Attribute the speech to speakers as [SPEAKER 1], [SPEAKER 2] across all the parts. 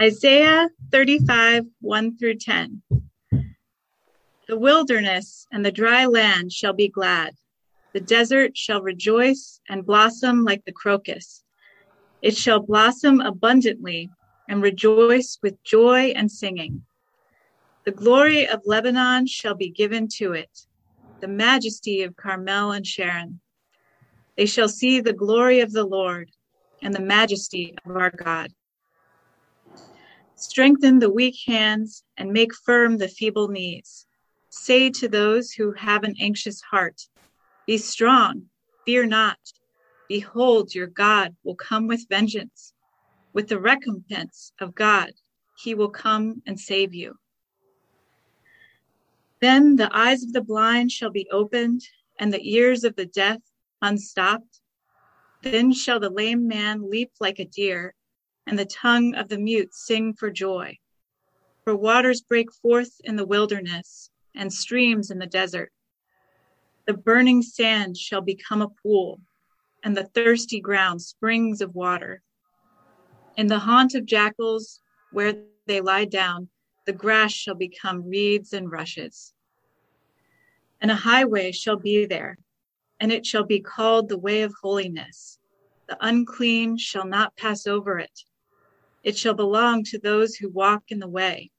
[SPEAKER 1] Isaiah 35, 1 through 10. The wilderness and the dry land shall be glad. The desert shall rejoice and blossom like the crocus. It shall blossom abundantly and rejoice with joy and singing. The glory of Lebanon shall be given to it, the majesty of Carmel and Sharon. They shall see the glory of the Lord and the majesty of our God. Strengthen the weak hands and make firm the feeble knees. Say to those who have an anxious heart, Be strong, fear not. Behold, your God will come with vengeance. With the recompense of God, he will come and save you. Then the eyes of the blind shall be opened, and the ears of the deaf unstopped. Then shall the lame man leap like a deer and the tongue of the mute sing for joy. For waters break forth in the wilderness and streams in the desert. The burning sand shall become a pool, and the thirsty ground springs of water. In the haunt of jackals, where they lie down, the grass shall become reeds and rushes. And a highway shall be there, and it shall be called the way of holiness. The unclean shall not pass over it it shall belong to those who walk in the way.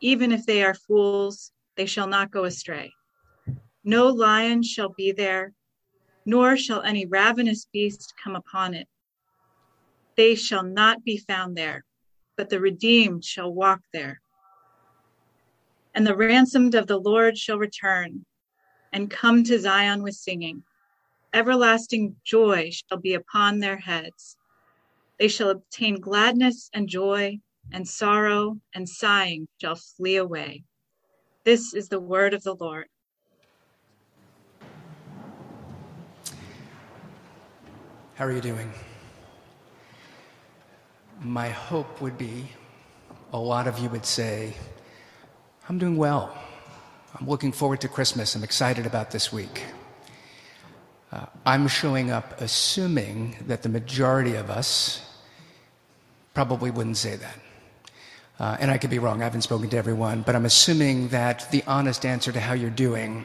[SPEAKER 1] Even if they are fools, they shall not go astray. No lion shall be there, nor shall any ravenous beast come upon it. They shall not be found there, but the redeemed shall walk there. And the ransomed of the Lord shall return and come to Zion with singing. Everlasting joy shall be upon their heads. They shall obtain gladness and joy, and sorrow and sighing shall flee away. This is the word of the Lord.
[SPEAKER 2] How are you doing? My hope would be a lot of you would say, I'm doing well. I'm looking forward to Christmas. I'm excited about this week. Uh, I'm showing up assuming that the majority of us probably wouldn't say that. Uh, and I could be wrong, I haven't spoken to everyone, but I'm assuming that the honest answer to how you're doing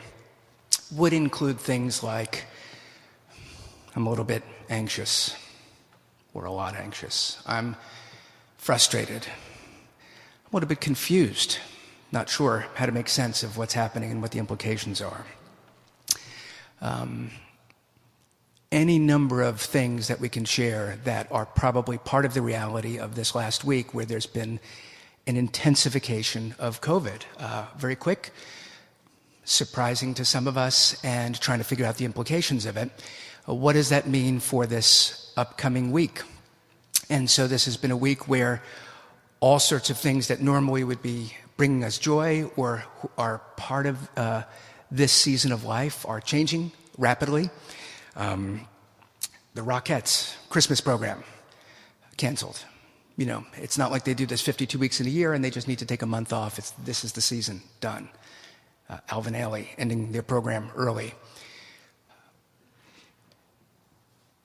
[SPEAKER 2] would include things like I'm a little bit anxious, or a lot anxious. I'm frustrated. I'm a little bit confused, not sure how to make sense of what's happening and what the implications are. Um, any number of things that we can share that are probably part of the reality of this last week where there's been an intensification of COVID. Uh, very quick, surprising to some of us, and trying to figure out the implications of it. Uh, what does that mean for this upcoming week? And so this has been a week where all sorts of things that normally would be bringing us joy or are part of uh, this season of life are changing rapidly. Um, the Rockettes Christmas program canceled. You know, it's not like they do this 52 weeks in a year and they just need to take a month off. It's, this is the season, done. Uh, Alvin Ailey ending their program early.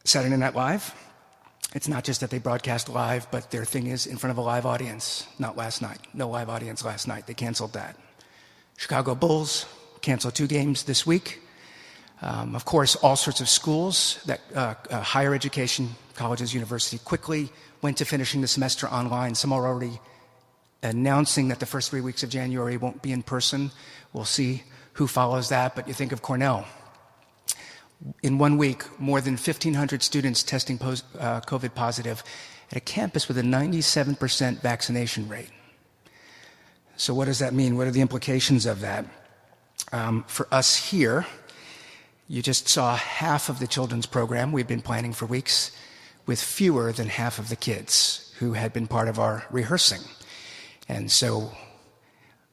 [SPEAKER 2] Saturday Night Live, it's not just that they broadcast live, but their thing is in front of a live audience, not last night. No live audience last night. They canceled that. Chicago Bulls canceled two games this week. Um, of course, all sorts of schools, that uh, uh, higher education, colleges, university, quickly went to finishing the semester online. Some are already announcing that the first three weeks of January won't be in person. We'll see who follows that. But you think of Cornell. In one week, more than 1,500 students testing pos- uh, COVID positive at a campus with a 97% vaccination rate. So, what does that mean? What are the implications of that? Um, for us here, you just saw half of the children's program we've been planning for weeks with fewer than half of the kids who had been part of our rehearsing. And so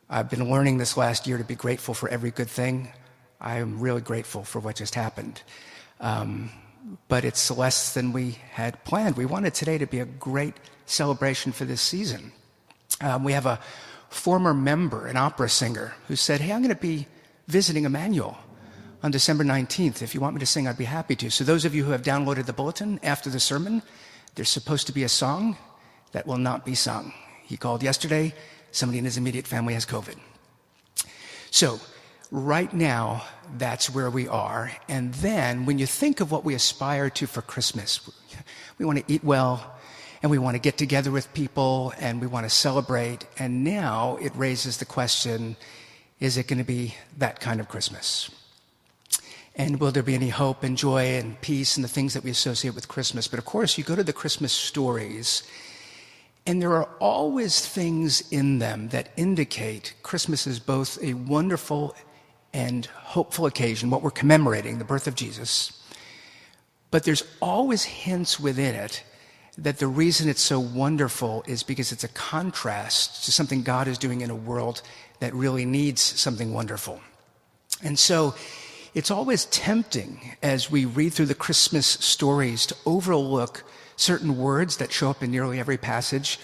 [SPEAKER 2] I've been learning this last year to be grateful for every good thing. I am really grateful for what just happened. Um, but it's less than we had planned. We wanted today to be a great celebration for this season. Um, we have a former member, an opera singer, who said, Hey, I'm going to be visiting Emmanuel on December 19th. If you want me to sing, I'd be happy to. So, those of you who have downloaded the bulletin after the sermon, there's supposed to be a song that will not be sung. He called yesterday. Somebody in his immediate family has COVID. So, right now, that's where we are. And then, when you think of what we aspire to for Christmas, we want to eat well, and we want to get together with people, and we want to celebrate. And now it raises the question is it going to be that kind of Christmas? And will there be any hope and joy and peace and the things that we associate with Christmas? But of course, you go to the Christmas stories, and there are always things in them that indicate Christmas is both a wonderful and hopeful occasion, what we're commemorating, the birth of Jesus. But there's always hints within it that the reason it's so wonderful is because it's a contrast to something God is doing in a world that really needs something wonderful. And so, it's always tempting as we read through the Christmas stories to overlook certain words that show up in nearly every passage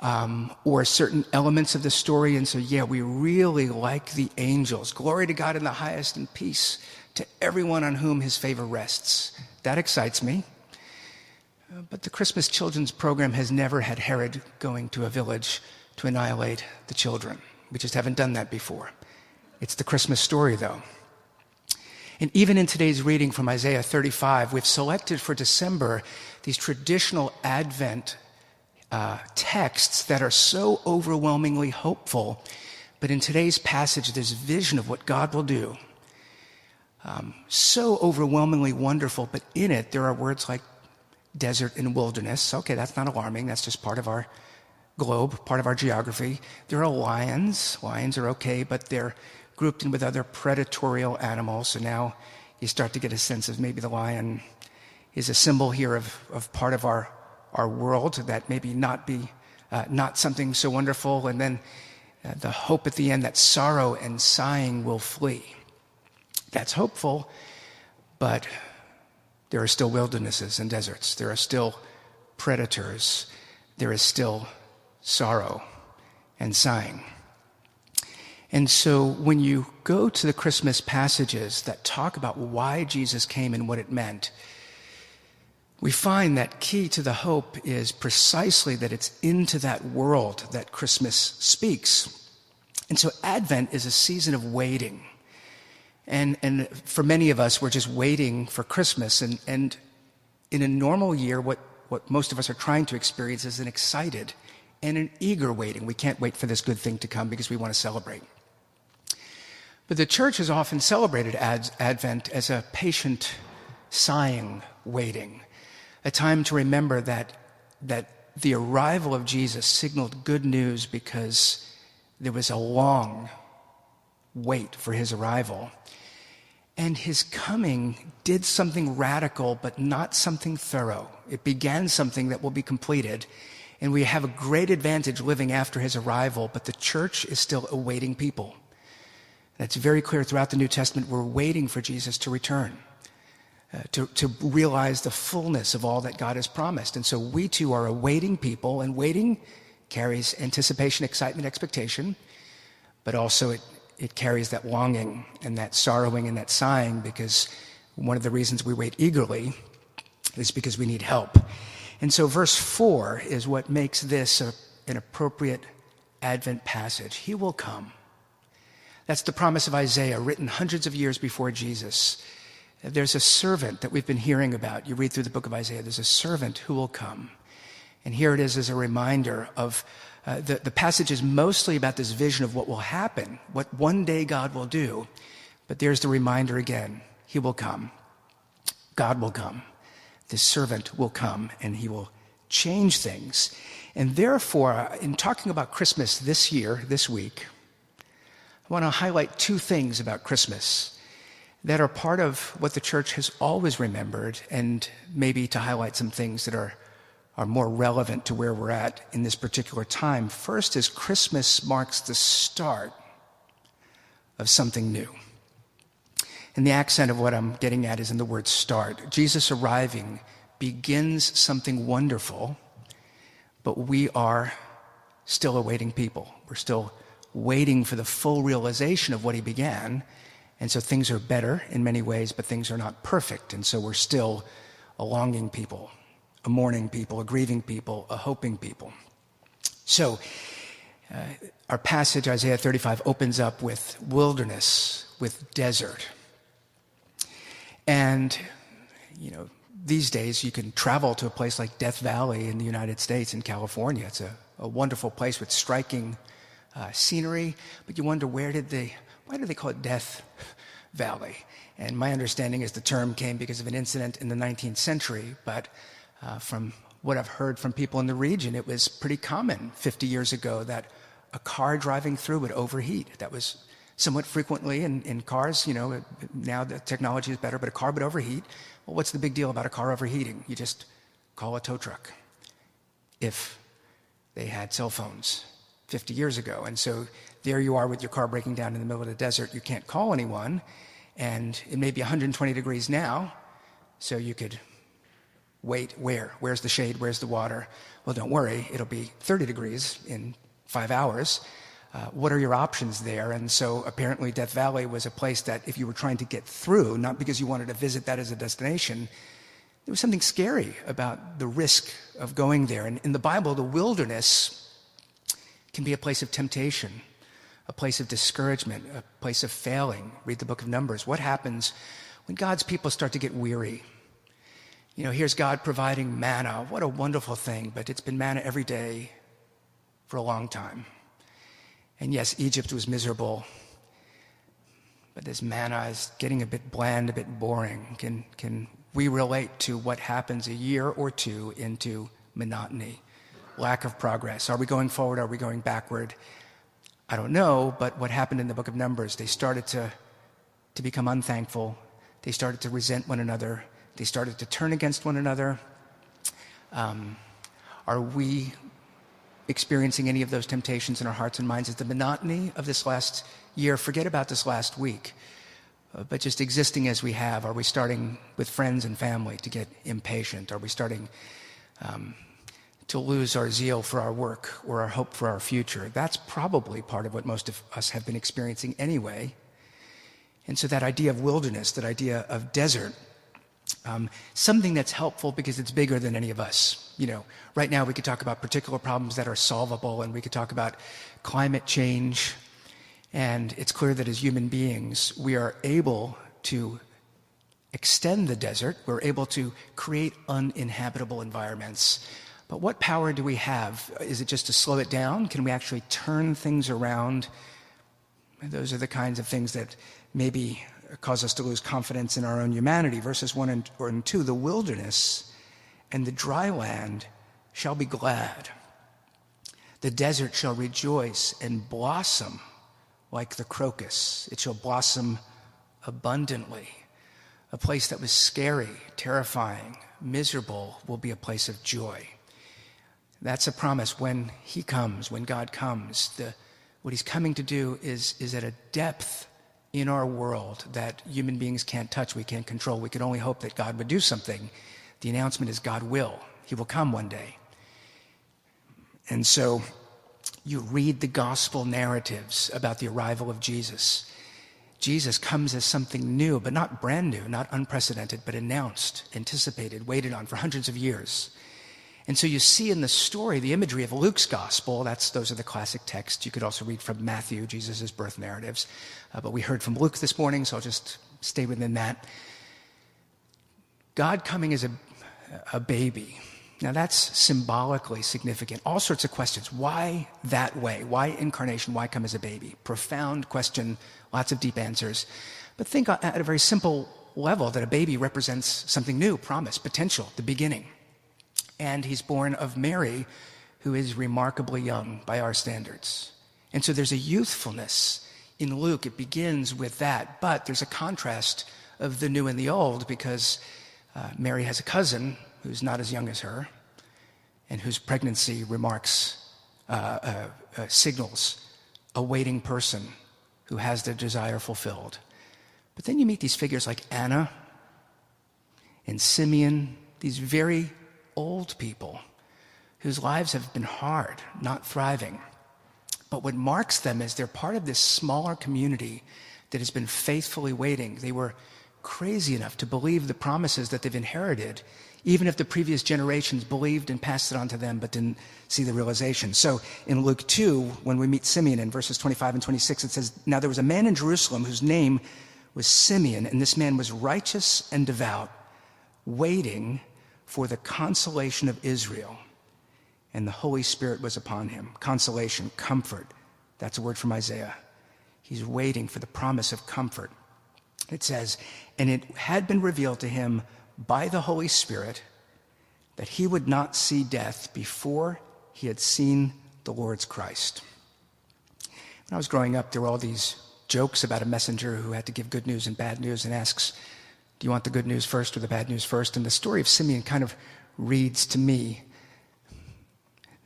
[SPEAKER 2] um, or certain elements of the story. And so, yeah, we really like the angels. Glory to God in the highest and peace to everyone on whom his favor rests. That excites me. Uh, but the Christmas Children's Program has never had Herod going to a village to annihilate the children. We just haven't done that before. It's the Christmas story, though. And even in today's reading from Isaiah 35, we've selected for December these traditional Advent uh, texts that are so overwhelmingly hopeful. But in today's passage, this vision of what God will do. Um, so overwhelmingly wonderful, but in it, there are words like desert and wilderness. Okay, that's not alarming. That's just part of our globe, part of our geography. There are lions. Lions are okay, but they're grouped in with other predatorial animals. So now you start to get a sense of maybe the lion is a symbol here of, of part of our, our world that maybe not be uh, not something so wonderful. And then uh, the hope at the end that sorrow and sighing will flee. That's hopeful, but there are still wildernesses and deserts. There are still predators. There is still sorrow and sighing. And so when you go to the Christmas passages that talk about why Jesus came and what it meant, we find that key to the hope is precisely that it's into that world that Christmas speaks. And so Advent is a season of waiting. And, and for many of us, we're just waiting for Christmas. And, and in a normal year, what, what most of us are trying to experience is an excited and an eager waiting. We can't wait for this good thing to come because we want to celebrate. But the church has often celebrated Advent as a patient, sighing waiting, a time to remember that, that the arrival of Jesus signaled good news because there was a long wait for his arrival. And his coming did something radical, but not something thorough. It began something that will be completed. And we have a great advantage living after his arrival, but the church is still awaiting people. That's very clear throughout the New Testament. We're waiting for Jesus to return, uh, to, to realize the fullness of all that God has promised. And so we too are awaiting people, and waiting carries anticipation, excitement, expectation, but also it, it carries that longing and that sorrowing and that sighing because one of the reasons we wait eagerly is because we need help. And so verse 4 is what makes this a, an appropriate Advent passage. He will come that's the promise of Isaiah, written hundreds of years before Jesus. There's a servant that we've been hearing about. You read through the book of Isaiah, there's a servant who will come. And here it is as a reminder of uh, the, the passage is mostly about this vision of what will happen, what one day God will do. But there's the reminder again He will come. God will come. This servant will come and He will change things. And therefore, in talking about Christmas this year, this week, I want to highlight two things about Christmas that are part of what the church has always remembered, and maybe to highlight some things that are, are more relevant to where we're at in this particular time. First is Christmas marks the start of something new. And the accent of what I'm getting at is in the word start. Jesus arriving begins something wonderful, but we are still awaiting people. We're still waiting for the full realization of what he began. And so things are better in many ways, but things are not perfect. And so we're still a longing people, a mourning people, a grieving people, a hoping people. So, uh, our passage, Isaiah 35, opens up with wilderness, with desert. And, you know, these days you can travel to a place like Death Valley in the United States, in California. It's a, a wonderful place with striking uh, scenery, but you wonder where did they, why do they call it Death Valley? And my understanding is the term came because of an incident in the 19th century, but uh, from what I've heard from people in the region, it was pretty common 50 years ago that a car driving through would overheat. That was somewhat frequently in, in cars. You know, now the technology is better, but a car would overheat. Well, what's the big deal about a car overheating? You just call a tow truck. If they had cell phones 50 years ago. And so there you are with your car breaking down in the middle of the desert. You can't call anyone. And it may be 120 degrees now, so you could wait where? Where's the shade? Where's the water? Well, don't worry, it'll be 30 degrees in five hours. Uh, what are your options there? And so apparently, Death Valley was a place that if you were trying to get through, not because you wanted to visit that as a destination, there was something scary about the risk of going there. And in the Bible, the wilderness can be a place of temptation, a place of discouragement, a place of failing. Read the book of Numbers. What happens when God's people start to get weary? You know, here's God providing manna. What a wonderful thing, but it's been manna every day for a long time. And yes, Egypt was miserable, but this manna is getting a bit bland, a bit boring. Can, can we relate to what happens a year or two into monotony, lack of progress? Are we going forward? Are we going backward? I don't know, but what happened in the book of Numbers, they started to, to become unthankful. They started to resent one another. They started to turn against one another. Um, are we experiencing any of those temptations in our hearts and minds? Is the monotony of this last year, forget about this last week, uh, but just existing as we have, are we starting with friends and family to get impatient? Are we starting um, to lose our zeal for our work or our hope for our future? That's probably part of what most of us have been experiencing anyway. And so that idea of wilderness, that idea of desert, um, something that's helpful because it's bigger than any of us. You know, right now we could talk about particular problems that are solvable, and we could talk about climate change. And it's clear that as human beings, we are able to extend the desert. We're able to create uninhabitable environments. But what power do we have? Is it just to slow it down? Can we actually turn things around? Those are the kinds of things that maybe cause us to lose confidence in our own humanity. Verses 1 and, and 2 the wilderness and the dry land shall be glad. The desert shall rejoice and blossom like the crocus. It shall blossom abundantly. A place that was scary, terrifying, miserable will be a place of joy. That's a promise when He comes, when God comes. The, what He's coming to do is, is at a depth in our world that human beings can't touch, we can't control. We can only hope that God would do something. The announcement is God will. He will come one day. And so you read the gospel narratives about the arrival of Jesus. Jesus comes as something new, but not brand new, not unprecedented, but announced, anticipated, waited on for hundreds of years. And so you see in the story the imagery of Luke's gospel. That's, those are the classic texts. You could also read from Matthew, Jesus' birth narratives. Uh, but we heard from Luke this morning, so I'll just stay within that. God coming as a, a baby. Now that's symbolically significant. All sorts of questions. Why that way? Why incarnation? Why come as a baby? Profound question, lots of deep answers. But think at a very simple level that a baby represents something new, promise, potential, the beginning and he's born of Mary, who is remarkably young by our standards. And so there's a youthfulness in Luke. It begins with that, but there's a contrast of the new and the old because uh, Mary has a cousin who's not as young as her and whose pregnancy remarks, uh, uh, uh signals a waiting person who has their desire fulfilled. But then you meet these figures like Anna and Simeon, these very old people whose lives have been hard, not thriving. But what marks them is they're part of this smaller community that has been faithfully waiting. They were crazy enough to believe the promises that they've inherited, even if the previous generations believed and passed it on to them but didn't see the realization. So in Luke 2, when we meet Simeon in verses 25 and 26, it says, Now there was a man in Jerusalem whose name was Simeon, and this man was righteous and devout, waiting for the consolation of Israel. And the Holy Spirit was upon him. Consolation, comfort. That's a word from Isaiah. He's waiting for the promise of comfort. It says, And it had been revealed to him by the Holy Spirit that he would not see death before he had seen the Lord's Christ. When I was growing up, there were all these jokes about a messenger who had to give good news and bad news and asks, Do you want the good news first or the bad news first? And the story of Simeon kind of reads to me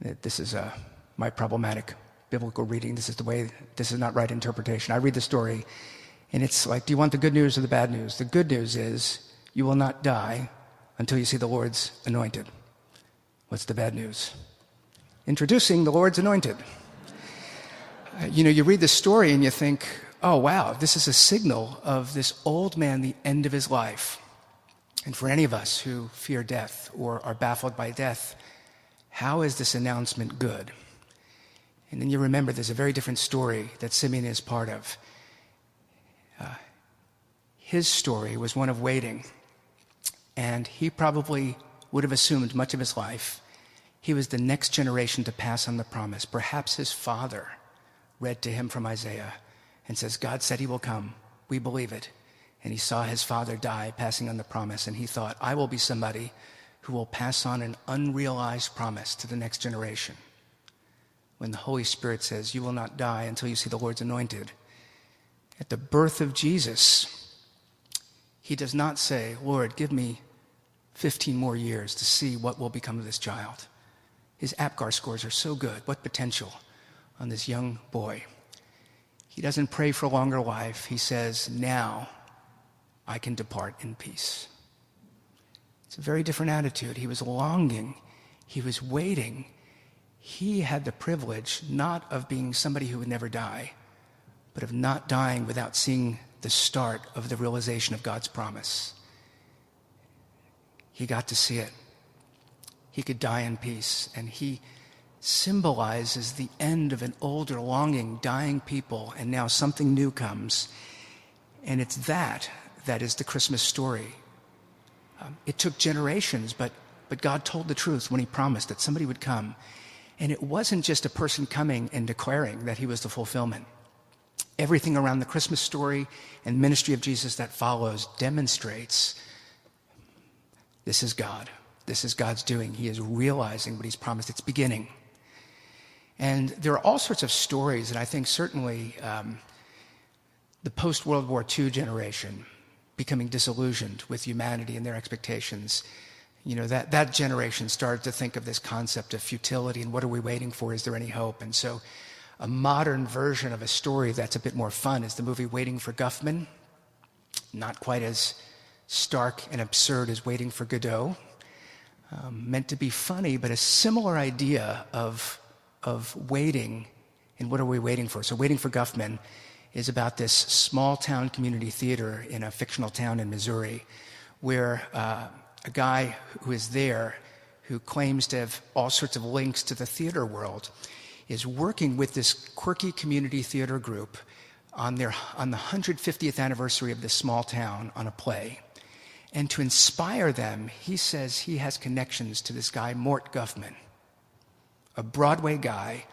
[SPEAKER 2] that this is uh, my problematic biblical reading. This is the way, this is not right interpretation. I read the story and it's like, Do you want the good news or the bad news? The good news is you will not die until you see the Lord's anointed. What's the bad news? Introducing the Lord's anointed. Uh, you know, you read the story and you think, oh, wow, this is a signal of this old man, the end of his life. And for any of us who fear death or are baffled by death, how is this announcement good? And then you remember there's a very different story that Simeon is part of. Uh, his story was one of waiting. And he probably would have assumed much of his life he was the next generation to pass on the promise. Perhaps his father read to him from Isaiah and says, God said he will come. We believe it. And he saw his father die, passing on the promise, and he thought, I will be somebody who will pass on an unrealized promise to the next generation. When the Holy Spirit says, You will not die until you see the Lord's anointed. At the birth of Jesus, he does not say, Lord, give me 15 more years to see what will become of this child. His APGAR scores are so good. What potential on this young boy. He doesn't pray for longer life. He says, Now I can depart in peace. It's a very different attitude. He was longing, he was waiting. He had the privilege not of being somebody who would never die, but of not dying without seeing the start of the realization of God's promise. He got to see it. He could die in peace, and he symbolizes the end of an older, longing, dying people, and now something new comes. And it's that that is the Christmas story. Um, it took generations, but, but God told the truth when He promised that somebody would come. And it wasn't just a person coming and declaring that He was the fulfillment. Everything around the Christmas story and ministry of Jesus that follows demonstrates this is God. This is God's doing. He is realizing what He's promised. It's beginning. And there are all sorts of stories, and I think certainly um, the post World War II generation becoming disillusioned with humanity and their expectations. You know, that, that generation started to think of this concept of futility and what are we waiting for? Is there any hope? And so, a modern version of a story that's a bit more fun is the movie Waiting for Guffman. Not quite as stark and absurd as Waiting for Godot. Um, meant to be funny, but a similar idea of of waiting and what are we waiting for? So, Waiting for Guffman is about this small town community theater in a fictional town in Missouri where uh, a guy who is there who claims to have all sorts of links to the theater world is working with this quirky community theater group on, their, on the 150th anniversary of this small town on a play. And to inspire them, he says he has connections to this guy, Mort Guffman a Broadway guy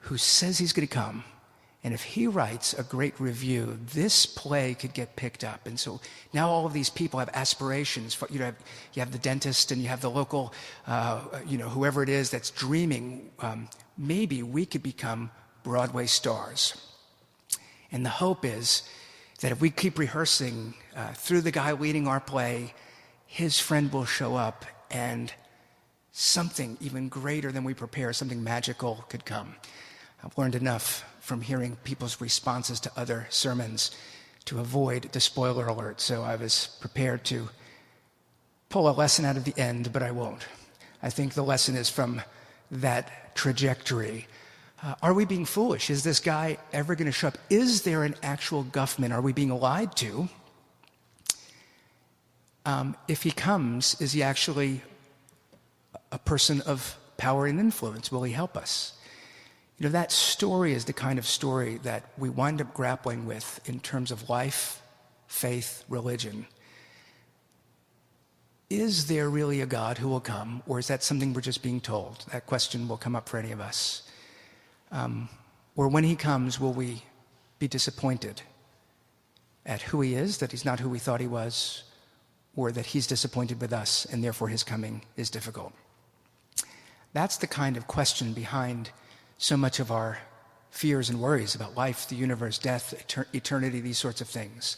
[SPEAKER 2] who says he's going to come. And if he writes a great review, this play could get picked up. And so now all of these people have aspirations. For, you, know, you have the dentist and you have the local, uh, you know, whoever it is that's dreaming, um, maybe we could become Broadway stars. And the hope is that if we keep rehearsing uh, through the guy leading our play, his friend will show up and something even greater than we prepare, something magical could come. I've learned enough from hearing people's responses to other sermons to avoid the spoiler alert, so I was prepared to pull a lesson out of the end, but I won't. I think the lesson is from that trajectory. Uh, are we being foolish? Is this guy ever going to show up? Is there an actual Guffman? Are we being lied to? um, if he comes, is he actually a person of power and influence? Will he help us? You know, that story is the kind of story that we wind up grappling with in terms of life, faith, religion. Is there really a God who will come, or is that something we're just being told? That question will come up for any of us. Um, or when he comes, will we be disappointed at who he is, that he's not who we thought he was, or that he's disappointed with us and therefore his coming is difficult? That's the kind of question behind so much of our fears and worries about life, the universe, death, eternity, these sorts of things.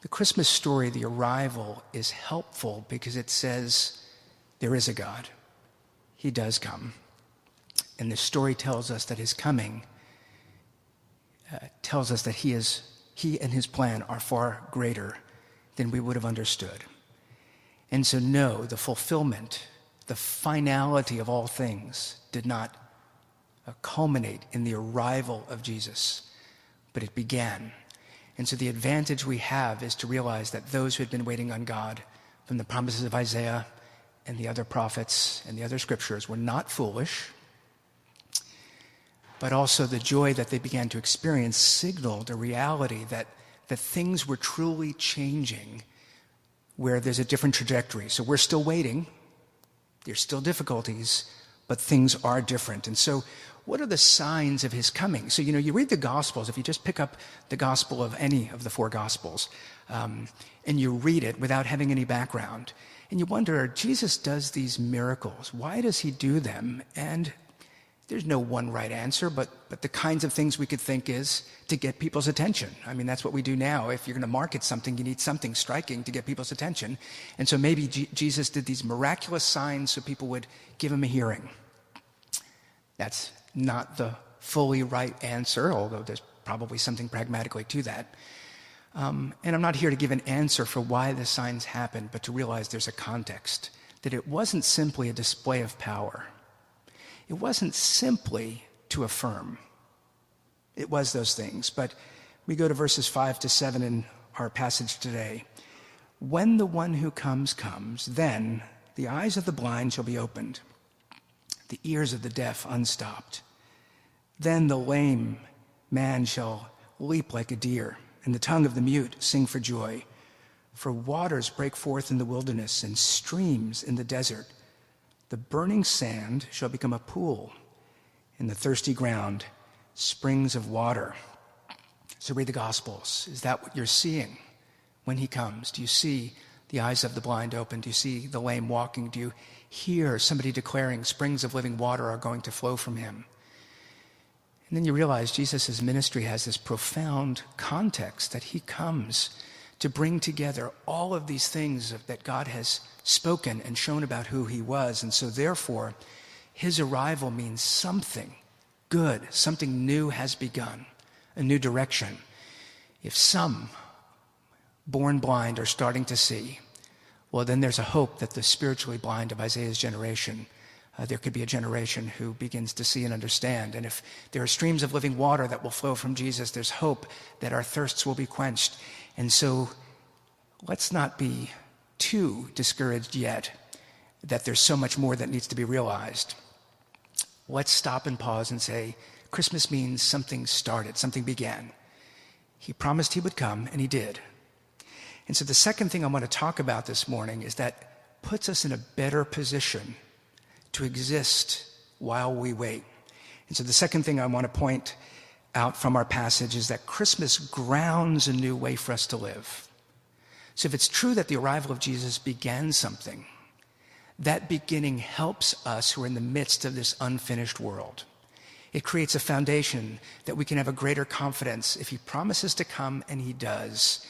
[SPEAKER 2] The Christmas story, the arrival, is helpful because it says there is a God. He does come. And the story tells us that his coming uh, tells us that he, is, he and his plan are far greater we would have understood. And so, no, the fulfillment, the finality of all things did not uh, culminate in the arrival of Jesus, but it began and so the advantage we have is to realize that those who had been waiting on God from the promises of Isaiah and the other prophets and the other scriptures were not foolish, but also the joy that they began to experience signaled a reality that, that things were truly changing where there's a different trajectory. So we're still waiting. There's still difficulties, but things are different. And so what are the signs of his coming? So, you know, you read the Gospels, if you just pick up the Gospel of any of the four Gospels, um, and you read it without having any background, and you wonder, Jesus does these miracles. Why does he do them? And there's no one right answer, but, but the kinds of things we could think is to get people's attention. I mean, that's what we do now. If you're going to market something, you need something striking to get people's attention. And so maybe G- Jesus did these miraculous signs so people would give him a hearing. That's not the fully right answer, although there's probably something pragmatically to that. Um, and I'm not here to give an answer for why the signs happened, but to realize there's a context, that it wasn't simply a display of power. It wasn't simply to affirm. It was those things. But we go to verses 5 to 7 in our passage today. When the one who comes comes, then the eyes of the blind shall be opened the ears of the deaf unstopped. Then the lame man shall leap like a deer, and the tongue of the mute sing for joy. For waters break forth in the wilderness and streams in the desert. The burning sand shall become a pool, in the thirsty ground, springs of water. So read the Gospels. Is that what you're seeing when he comes? Do you see the eyes of the blind open? Do you see the lame walking? Do you hear somebody declaring springs of living water are going to flow from him? And then you realize Jesus' ministry has this profound context that he comes to bring together all of these things that God has spoken and shown about who he was. And so, therefore, his arrival means something good, something new has begun, a new direction. If some born blind are starting to see, well, then there's a hope that the spiritually blind of Isaiah's generation, uh, there could be a generation who begins to see and understand. And if there are streams of living water that will flow from Jesus, there's hope that our thirsts will be quenched. And so let's not be too discouraged yet that there's so much more that needs to be realized. Let's stop and pause and say, Christmas means something started, something began. He promised he would come, and he did. And so the second thing I want to talk about this morning is that puts us in a better position to exist while we wait. And so the second thing I want to point out from our passage is that Christmas grounds a new way for us to live. So if it's true that the arrival of Jesus began something, that beginning helps us who are in the midst of this unfinished world. It creates a foundation that we can have a greater confidence if he promises to come and he does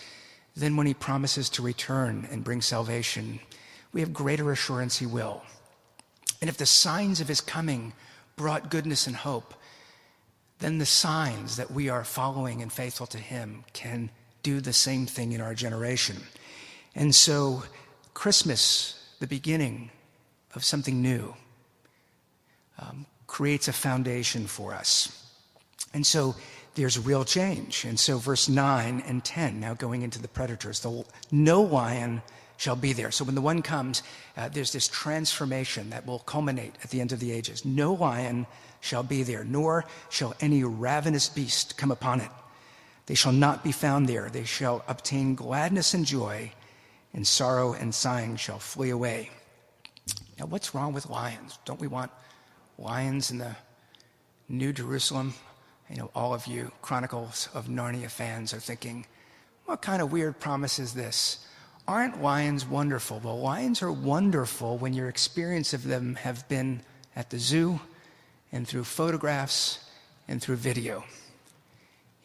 [SPEAKER 2] then, when he promises to return and bring salvation, we have greater assurance he will. And if the signs of his coming brought goodness and hope, then the signs that we are following and faithful to him can do the same thing in our generation. And so, Christmas, the beginning of something new, um, creates a foundation for us. And so, there's real change. And so, verse 9 and 10, now going into the predators, the, no lion shall be there. So when the one comes, uh, there's this transformation that will culminate at the end of the ages. No lion shall be there, nor shall any ravenous beast come upon it. They shall not be found there. They shall obtain gladness and joy, and sorrow and sighing shall flee away. Now, what's wrong with lions? Don't we want lions in the New Jerusalem? You know, all of you Chronicles of Narnia fans are thinking, what kind of weird promise is this? Aren't lions wonderful? Well, lions are wonderful when your experience of them have been at the zoo and through photographs and through video.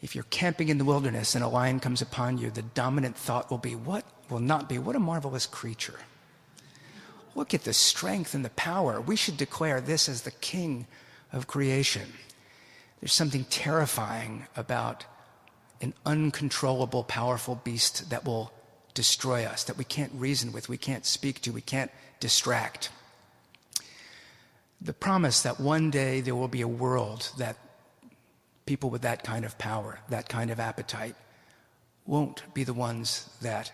[SPEAKER 2] If you're camping in the wilderness and a lion comes upon you, the dominant thought will be, what will not be, what a marvelous creature. Look at the strength and the power. We should declare this as the king of creation. There's something terrifying about an uncontrollable, powerful beast that will destroy us, that we can't reason with, we can't speak to, we can't distract. The promise that one day there will be a world that people with that kind of power, that kind of appetite, won't be the ones that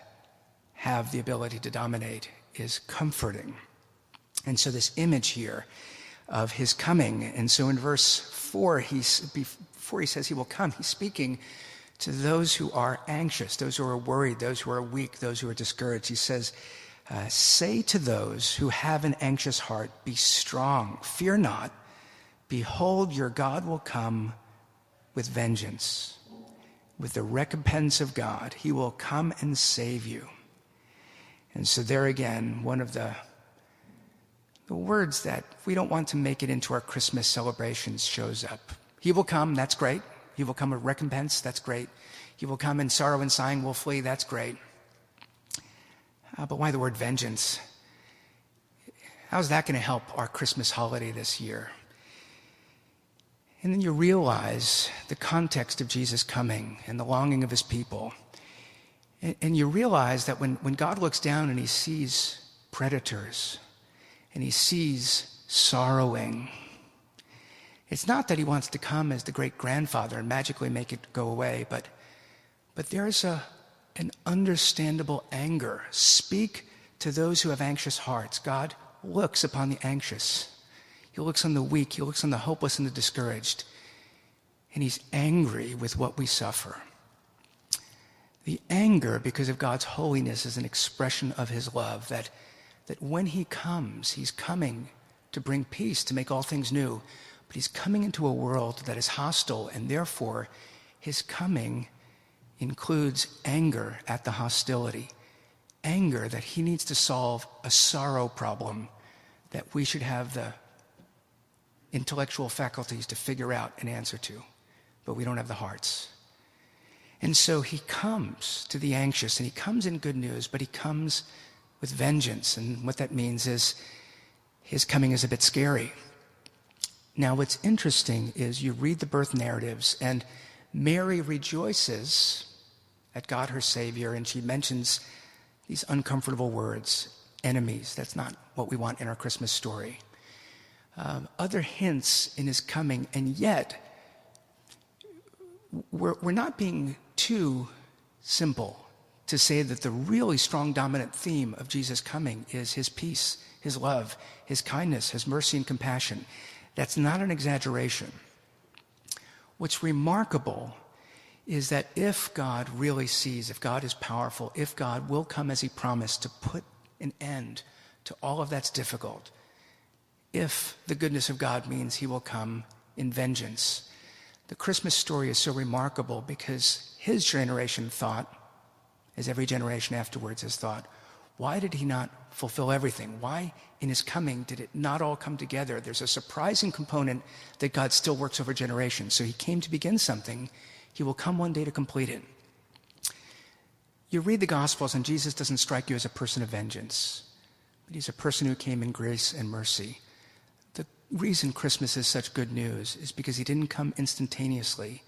[SPEAKER 2] have the ability to dominate is comforting. And so, this image here of his coming, and so in verse 4, he's, before he says he will come, he's speaking to those who are anxious, those who are worried, those who are weak, those who are discouraged. He says, uh, Say to those who have an anxious heart, Be strong, fear not. Behold, your God will come with vengeance. With the recompense of God, he will come and save you. And so, there again, one of the, the words that we don't want to make it into our Christmas celebrations shows up. He will come, that's great. He will come with recompense, that's great. He will come and sorrow and sighing will flee, that's great. Uh, but why the word vengeance? How's that going to help our Christmas holiday this year? And then you realize the context of Jesus coming and the longing of his people. And, and you realize that when, when God looks down and he sees predators and he sees sorrowing it's not that he wants to come as the great grandfather and magically make it go away, but, but there's a, an understandable anger. Speak to those who have anxious hearts. God looks upon the anxious, He looks on the weak, He looks on the hopeless and the discouraged, and He's angry with what we suffer. The anger, because of God's holiness, is an expression of His love. That, that when He comes, He's coming to bring peace, to make all things new. But he's coming into a world that is hostile, and therefore his coming includes anger at the hostility. Anger that he needs to solve a sorrow problem that we should have the intellectual faculties to figure out an answer to, but we don't have the hearts. And so he comes to the anxious, and he comes in good news, but he comes with vengeance. And what that means is his coming is a bit scary. Now, what's interesting is you read the birth narratives, and Mary rejoices at God her Savior, and she mentions these uncomfortable words enemies. That's not what we want in our Christmas story. Um, other hints in his coming, and yet we're, we're not being too simple to say that the really strong dominant theme of Jesus' coming is his peace, his love, his kindness, his mercy and compassion. That's not an exaggeration. What's remarkable is that if God really sees, if God is powerful, if God will come as he promised to put an end to all of that's difficult, if the goodness of God means he will come in vengeance, the Christmas story is so remarkable because his generation thought, as every generation afterwards has thought, why did he not fulfill everything? Why, in his coming, did it not all come together? There's a surprising component that God still works over generations. So he came to begin something, he will come one day to complete it. You read the Gospels, and Jesus doesn't strike you as a person of vengeance, but he's a person who came in grace and mercy. The reason Christmas is such good news is because he didn't come instantaneously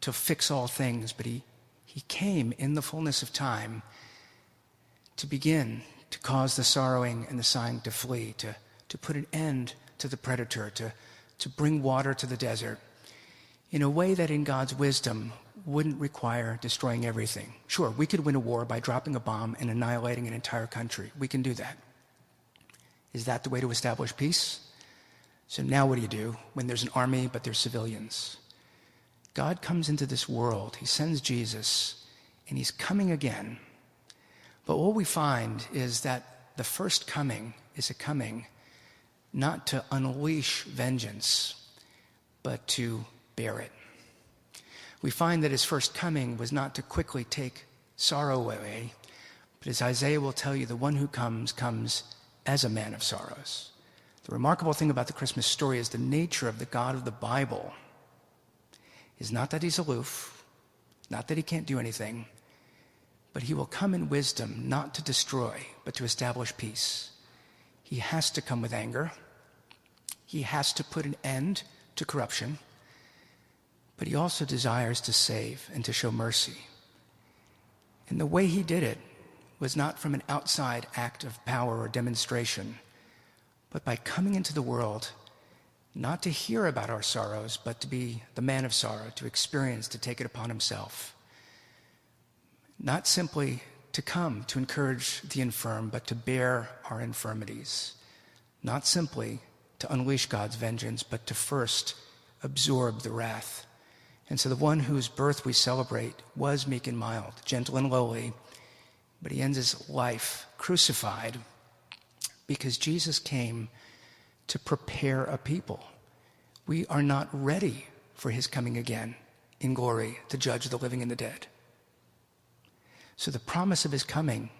[SPEAKER 2] to fix all things, but he, he came in the fullness of time to begin to cause the sorrowing and the sighing to flee, to, to put an end to the predator, to, to bring water to the desert in a way that in God's wisdom wouldn't require destroying everything. Sure, we could win a war by dropping a bomb and annihilating an entire country. We can do that. Is that the way to establish peace? So now what do you do when there's an army but there's civilians? God comes into this world, He sends Jesus, and He's coming again. But what we find is that the first coming is a coming not to unleash vengeance, but to bear it. We find that his first coming was not to quickly take sorrow away, but as Isaiah will tell you, the one who comes comes as a man of sorrows. The remarkable thing about the Christmas story is the nature of the God of the Bible is not that he's aloof, not that he can't do anything, but he will come in wisdom, not to destroy, but to establish peace. He has to come with anger. He has to put an end to corruption. But he also desires to save and to show mercy. And the way he did it was not from an outside act of power or demonstration, but by coming into the world not to hear about our sorrows, but to be the man of sorrow, to experience, to take it upon himself. Not simply to come to encourage the infirm, but to bear our infirmities. Not simply to unleash God's vengeance, but to first absorb the wrath. And so the one whose birth we celebrate was meek and mild, gentle and lowly, but he ends his life crucified because Jesus came to prepare a people. We are not ready for his coming again in glory to judge the living and the dead. So, the promise of his coming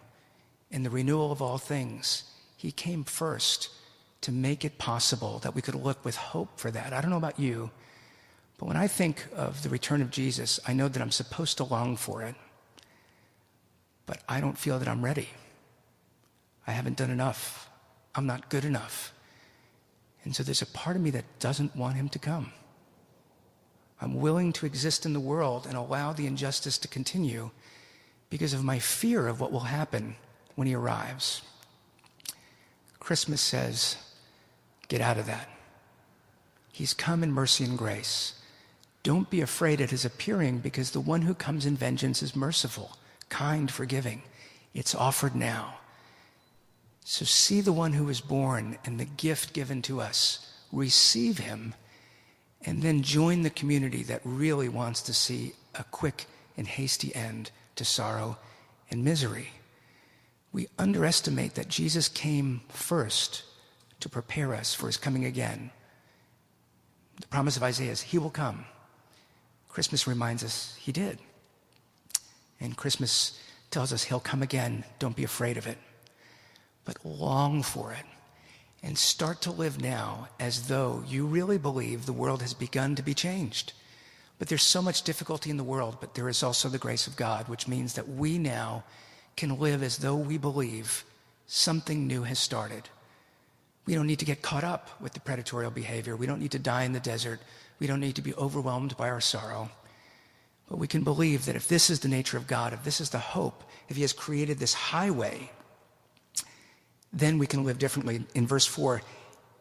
[SPEAKER 2] and the renewal of all things, he came first to make it possible that we could look with hope for that. I don't know about you, but when I think of the return of Jesus, I know that I'm supposed to long for it, but I don't feel that I'm ready. I haven't done enough. I'm not good enough. And so there's a part of me that doesn't want him to come. I'm willing to exist in the world and allow the injustice to continue because of my fear of what will happen when he arrives. Christmas says, get out of that. He's come in mercy and grace. Don't be afraid at his appearing because the one who comes in vengeance is merciful, kind, forgiving. It's offered now. So see the one who was born and the gift given to us, receive him, and then join the community that really wants to see a quick and hasty end to sorrow and misery. We underestimate that Jesus came first to prepare us for his coming again. The promise of Isaiah is he will come. Christmas reminds us he did. And Christmas tells us he'll come again. Don't be afraid of it but long for it and start to live now as though you really believe the world has begun to be changed. But there's so much difficulty in the world, but there is also the grace of God, which means that we now can live as though we believe something new has started. We don't need to get caught up with the predatory behavior. We don't need to die in the desert. We don't need to be overwhelmed by our sorrow. But we can believe that if this is the nature of God, if this is the hope, if He has created this highway then we can live differently. In verse 4,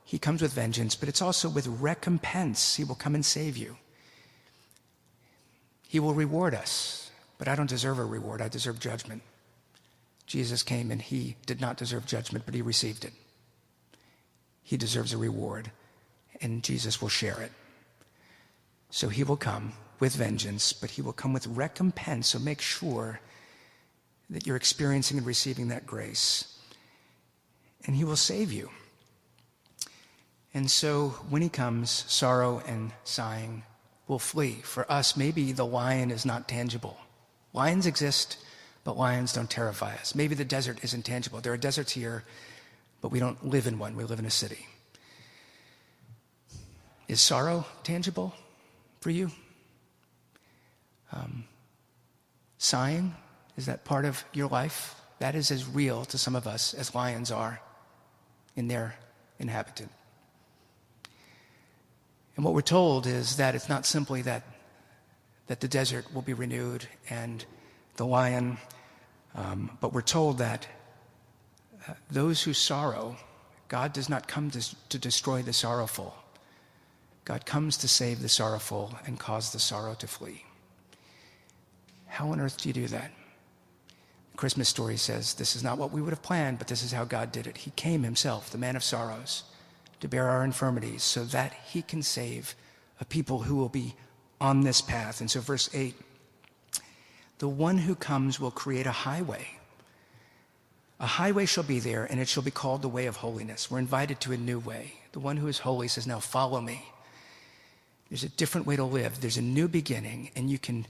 [SPEAKER 2] he comes with vengeance, but it's also with recompense. He will come and save you. He will reward us, but I don't deserve a reward. I deserve judgment. Jesus came and he did not deserve judgment, but he received it. He deserves a reward, and Jesus will share it. So he will come with vengeance, but he will come with recompense. So make sure that you're experiencing and receiving that grace and he will save you. And so when he comes, sorrow and sighing will flee. For us, maybe the lion is not tangible. Lions exist, but lions don't terrify us. Maybe the desert isn't tangible. There are deserts here, but we don't live in one. We live in a city. Is sorrow tangible for you? Um, sighing, is that part of your life? That is as real to some of us as lions are in their inhabitant. And what we're told is that it's not simply that, that the desert will be renewed and the lion, um, but we're told that uh, those who sorrow, God does not come to, to destroy the sorrowful. God comes to save the sorrowful and cause the sorrow to flee. How on earth do you do that? The Christmas story says this is not what we would have planned, but this is how God did it. He came himself, the man of sorrows, to bear our infirmities so that he can save a people who will be on this path. And so, verse 8 the one who comes will create a highway. A highway shall be there, and it shall be called the way of holiness. We're invited to a new way. The one who is holy says, Now follow me. There's a different way to live. There's a new beginning, and you can,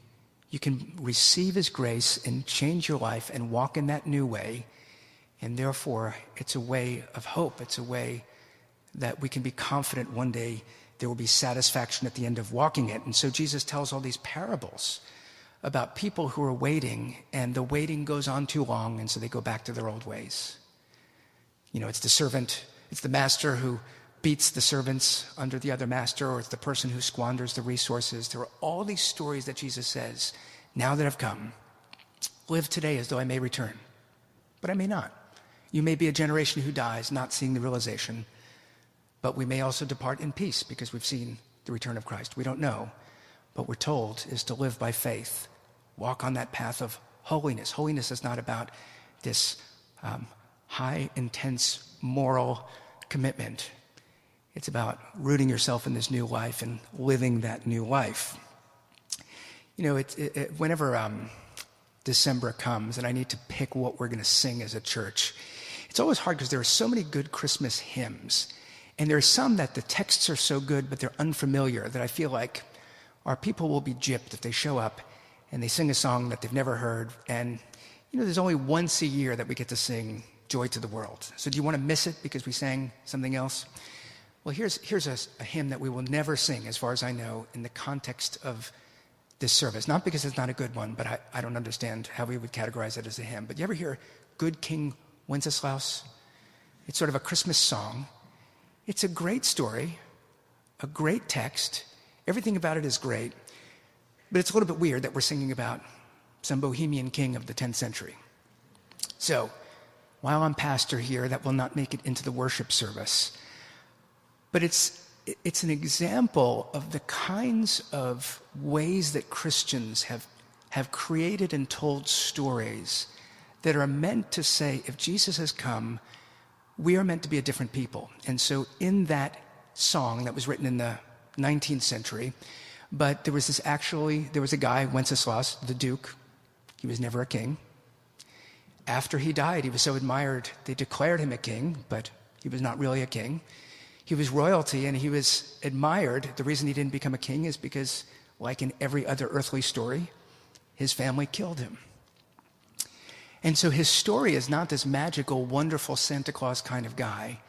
[SPEAKER 2] you can receive his grace and change your life and walk in that new way. And therefore, it's a way of hope. It's a way that we can be confident one day there will be satisfaction at the end of walking it. And so Jesus tells all these parables about people who are waiting, and the waiting goes on too long, and so they go back to their old ways. You know, it's the servant, it's the master who beats the servants under the other master, or it's the person who squanders the resources. There are all these stories that Jesus says, now that I've come, live today as though I may return. But I may not. You may be a generation who dies not seeing the realization, but we may also depart in peace because we've seen the return of Christ. We don't know. What we're told is to live by faith, walk on that path of holiness. Holiness is not about this um, high, intense moral commitment. It's about rooting yourself in this new life and living that new life. You know, it, it, it, whenever um, December comes and I need to pick what we're going to sing as a church, it's always hard because there are so many good Christmas hymns. And there are some that the texts are so good, but they're unfamiliar that I feel like our people will be gypped if they show up and they sing a song that they've never heard. And, you know, there's only once a year that we get to sing Joy to the World. So do you want to miss it because we sang something else? Well, here's, here's a, a hymn that we will never sing, as far as I know, in the context of this service. Not because it's not a good one, but I, I don't understand how we would categorize it as a hymn. But you ever hear Good King Wenceslaus? It's sort of a Christmas song. It's a great story, a great text, Everything about it is great, but it's a little bit weird that we're singing about some bohemian king of the 10th century. So, while I'm pastor here, that will not make it into the worship service. But it's, it's an example of the kinds of ways that Christians have, have created and told stories that are meant to say, if Jesus has come, we are meant to be a different people. And so, in that song that was written in the 19th century. But there was this actually, there was a guy, Wenceslaus, the Duke. He was never a king. After he died, he was so admired, they declared him a king, but he was not really a king. He was royalty and he was admired. The reason he didn't become a king is because, like in every other earthly story, his family killed him. And so his story is not this magical, wonderful Santa Claus kind of guy.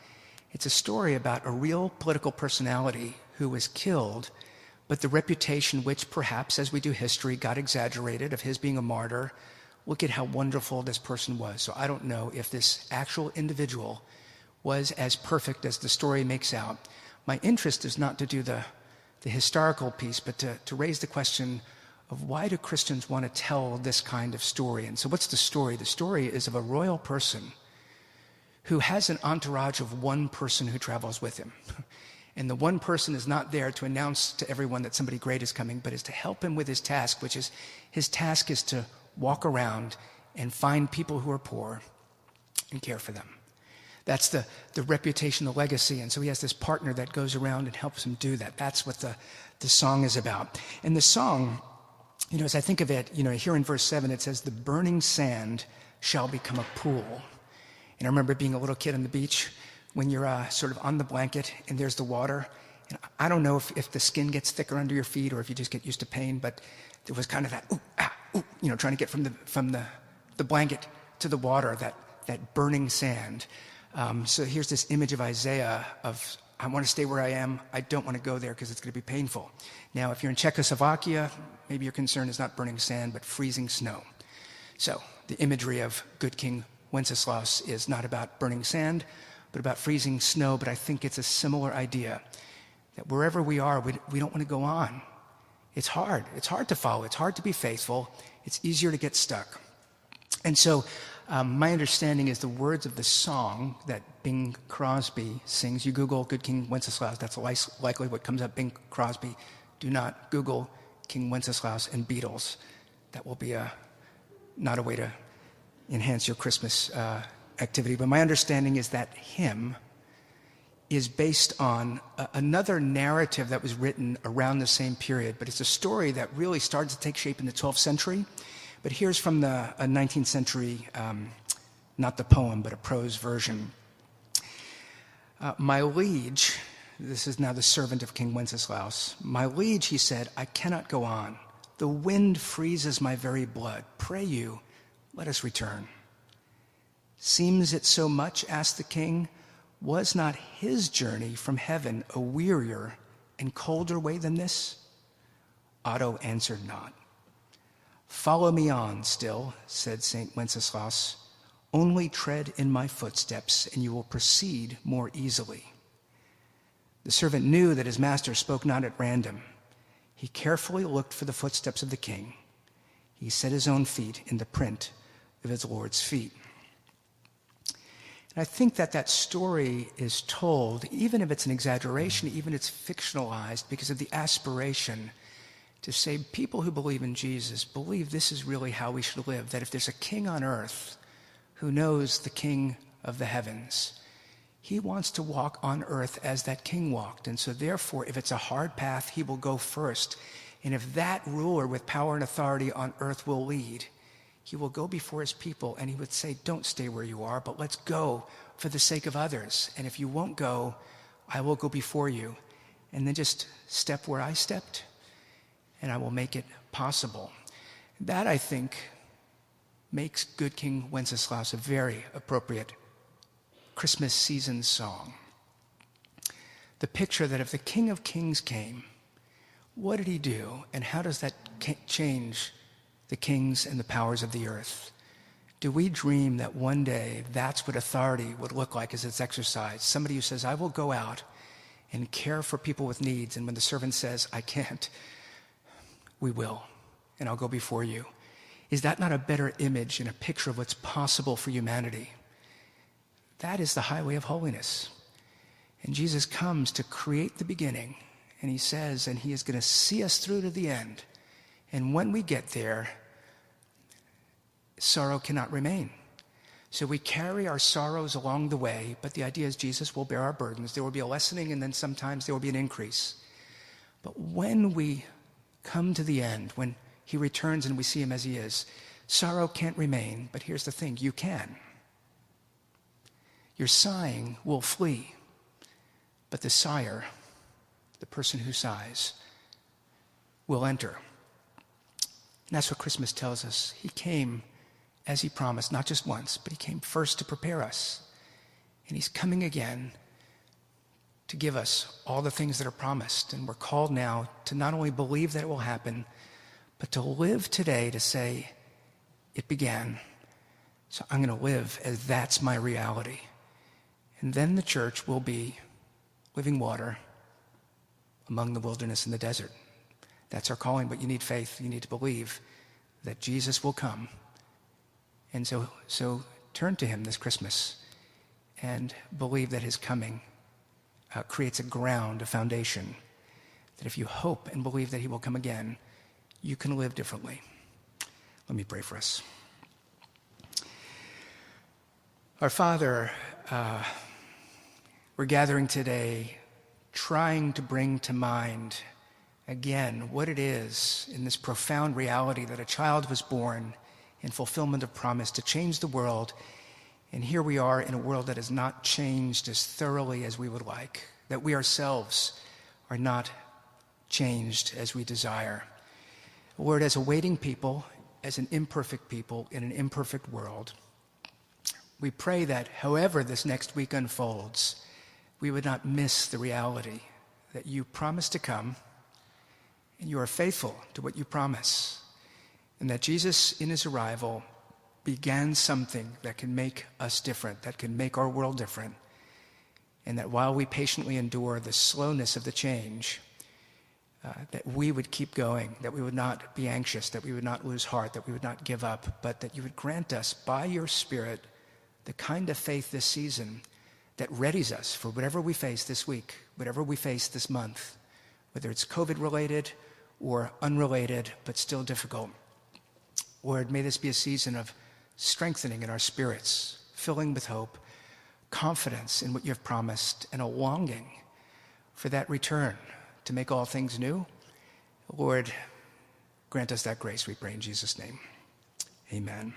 [SPEAKER 2] It's a story about a real political personality who was killed, but the reputation, which perhaps, as we do history, got exaggerated of his being a martyr. Look at how wonderful this person was. So I don't know if this actual individual was as perfect as the story makes out. My interest is not to do the, the historical piece, but to, to raise the question of why do Christians want to tell this kind of story? And so, what's the story? The story is of a royal person who has an entourage of one person who travels with him. And the one person is not there to announce to everyone that somebody great is coming, but is to help him with his task, which is his task is to walk around and find people who are poor and care for them. That's the, the reputation, the legacy. And so he has this partner that goes around and helps him do that. That's what the, the song is about. And the song, you know, as I think of it, you know, here in verse 7, it says, The burning sand shall become a pool. And I remember being a little kid on the beach when you're uh, sort of on the blanket and there's the water. And I don't know if, if the skin gets thicker under your feet or if you just get used to pain, but there was kind of that, ooh, ah, ooh, you know, trying to get from the, from the, the blanket to the water, that, that burning sand. Um, so here's this image of Isaiah of, I want to stay where I am. I don't want to go there because it's going to be painful. Now, if you're in Czechoslovakia, maybe your concern is not burning sand, but freezing snow. So the imagery of good King Wenceslaus is not about burning sand, but about freezing snow, but I think it's a similar idea that wherever we are, we, we don't want to go on. It's hard. It's hard to follow. It's hard to be faithful. It's easier to get stuck. And so, um, my understanding is the words of the song that Bing Crosby sings. You Google Good King Wenceslaus, that's likely what comes up Bing Crosby. Do not Google King Wenceslaus and Beatles. that will be a, not a way to enhance your Christmas uh, activity, but my understanding is that hymn is based on a, another narrative that was written around the same period, but it's a story that really started to take shape in the 12th century. But here's from the 19th century, um, not the poem, but a prose version. Uh, my liege, this is now the servant of King Wenceslaus, my liege, he said, I cannot go on. The wind freezes my very blood. Pray you, let us return. Seems it so much? asked the king. Was not his journey from heaven a wearier and colder way than this? Otto answered not. Follow me on still, said St. Wenceslaus. Only tread in my footsteps, and you will proceed more easily. The servant knew that his master spoke not at random. He carefully looked for the footsteps of the king. He set his own feet in the print of his Lord's feet. And I think that that story is told, even if it's an exaggeration, even if it's fictionalized, because of the aspiration to say people who believe in Jesus believe this is really how we should live. That if there's a king on earth who knows the king of the heavens, he wants to walk on earth as that king walked. And so, therefore, if it's a hard path, he will go first. And if that ruler with power and authority on earth will lead, he will go before his people and he would say, Don't stay where you are, but let's go for the sake of others. And if you won't go, I will go before you. And then just step where I stepped, and I will make it possible. That, I think, makes Good King Wenceslas a very appropriate Christmas season song. The picture that if the King of Kings came, what did he do, and how does that change the kings and the powers of the earth. Do we dream that one day that's what authority would look like as it's exercised? Somebody who says, I will go out and care for people with needs, and when the servant says, I can't, we will, and I'll go before you. Is that not a better image and a picture of what's possible for humanity? That is the highway of holiness. And Jesus comes to create the beginning, and he says, and he is going to see us through to the end. And when we get there, sorrow cannot remain. So we carry our sorrows along the way, but the idea is Jesus will bear our burdens. There will be a lessening, and then sometimes there will be an increase. But when we come to the end, when he returns and we see him as he is, sorrow can't remain. But here's the thing you can. Your sighing will flee, but the sigher, the person who sighs, will enter. And that's what Christmas tells us. He came as he promised, not just once, but he came first to prepare us. And he's coming again to give us all the things that are promised. And we're called now to not only believe that it will happen, but to live today to say, it began. So I'm going to live as that's my reality. And then the church will be living water among the wilderness and the desert. That's our calling, but you need faith. You need to believe that Jesus will come. And so, so turn to him this Christmas and believe that his coming uh, creates a ground, a foundation, that if you hope and believe that he will come again, you can live differently. Let me pray for us. Our Father, uh, we're gathering today trying to bring to mind again what it is in this profound reality that a child was born in fulfillment of promise to change the world. And here we are in a world that has not changed as thoroughly as we would like, that we ourselves are not changed as we desire. Lord, as a waiting people, as an imperfect people in an imperfect world, we pray that however this next week unfolds, we would not miss the reality that you promised to come and you are faithful to what you promise. And that Jesus, in his arrival, began something that can make us different, that can make our world different. And that while we patiently endure the slowness of the change, uh, that we would keep going, that we would not be anxious, that we would not lose heart, that we would not give up, but that you would grant us by your Spirit the kind of faith this season that readies us for whatever we face this week, whatever we face this month, whether it's COVID related or unrelated, but still difficult. Lord, may this be a season of strengthening in our spirits, filling with hope, confidence in what you have promised, and a longing for that return to make all things new. Lord, grant us that grace, we pray in Jesus' name. Amen.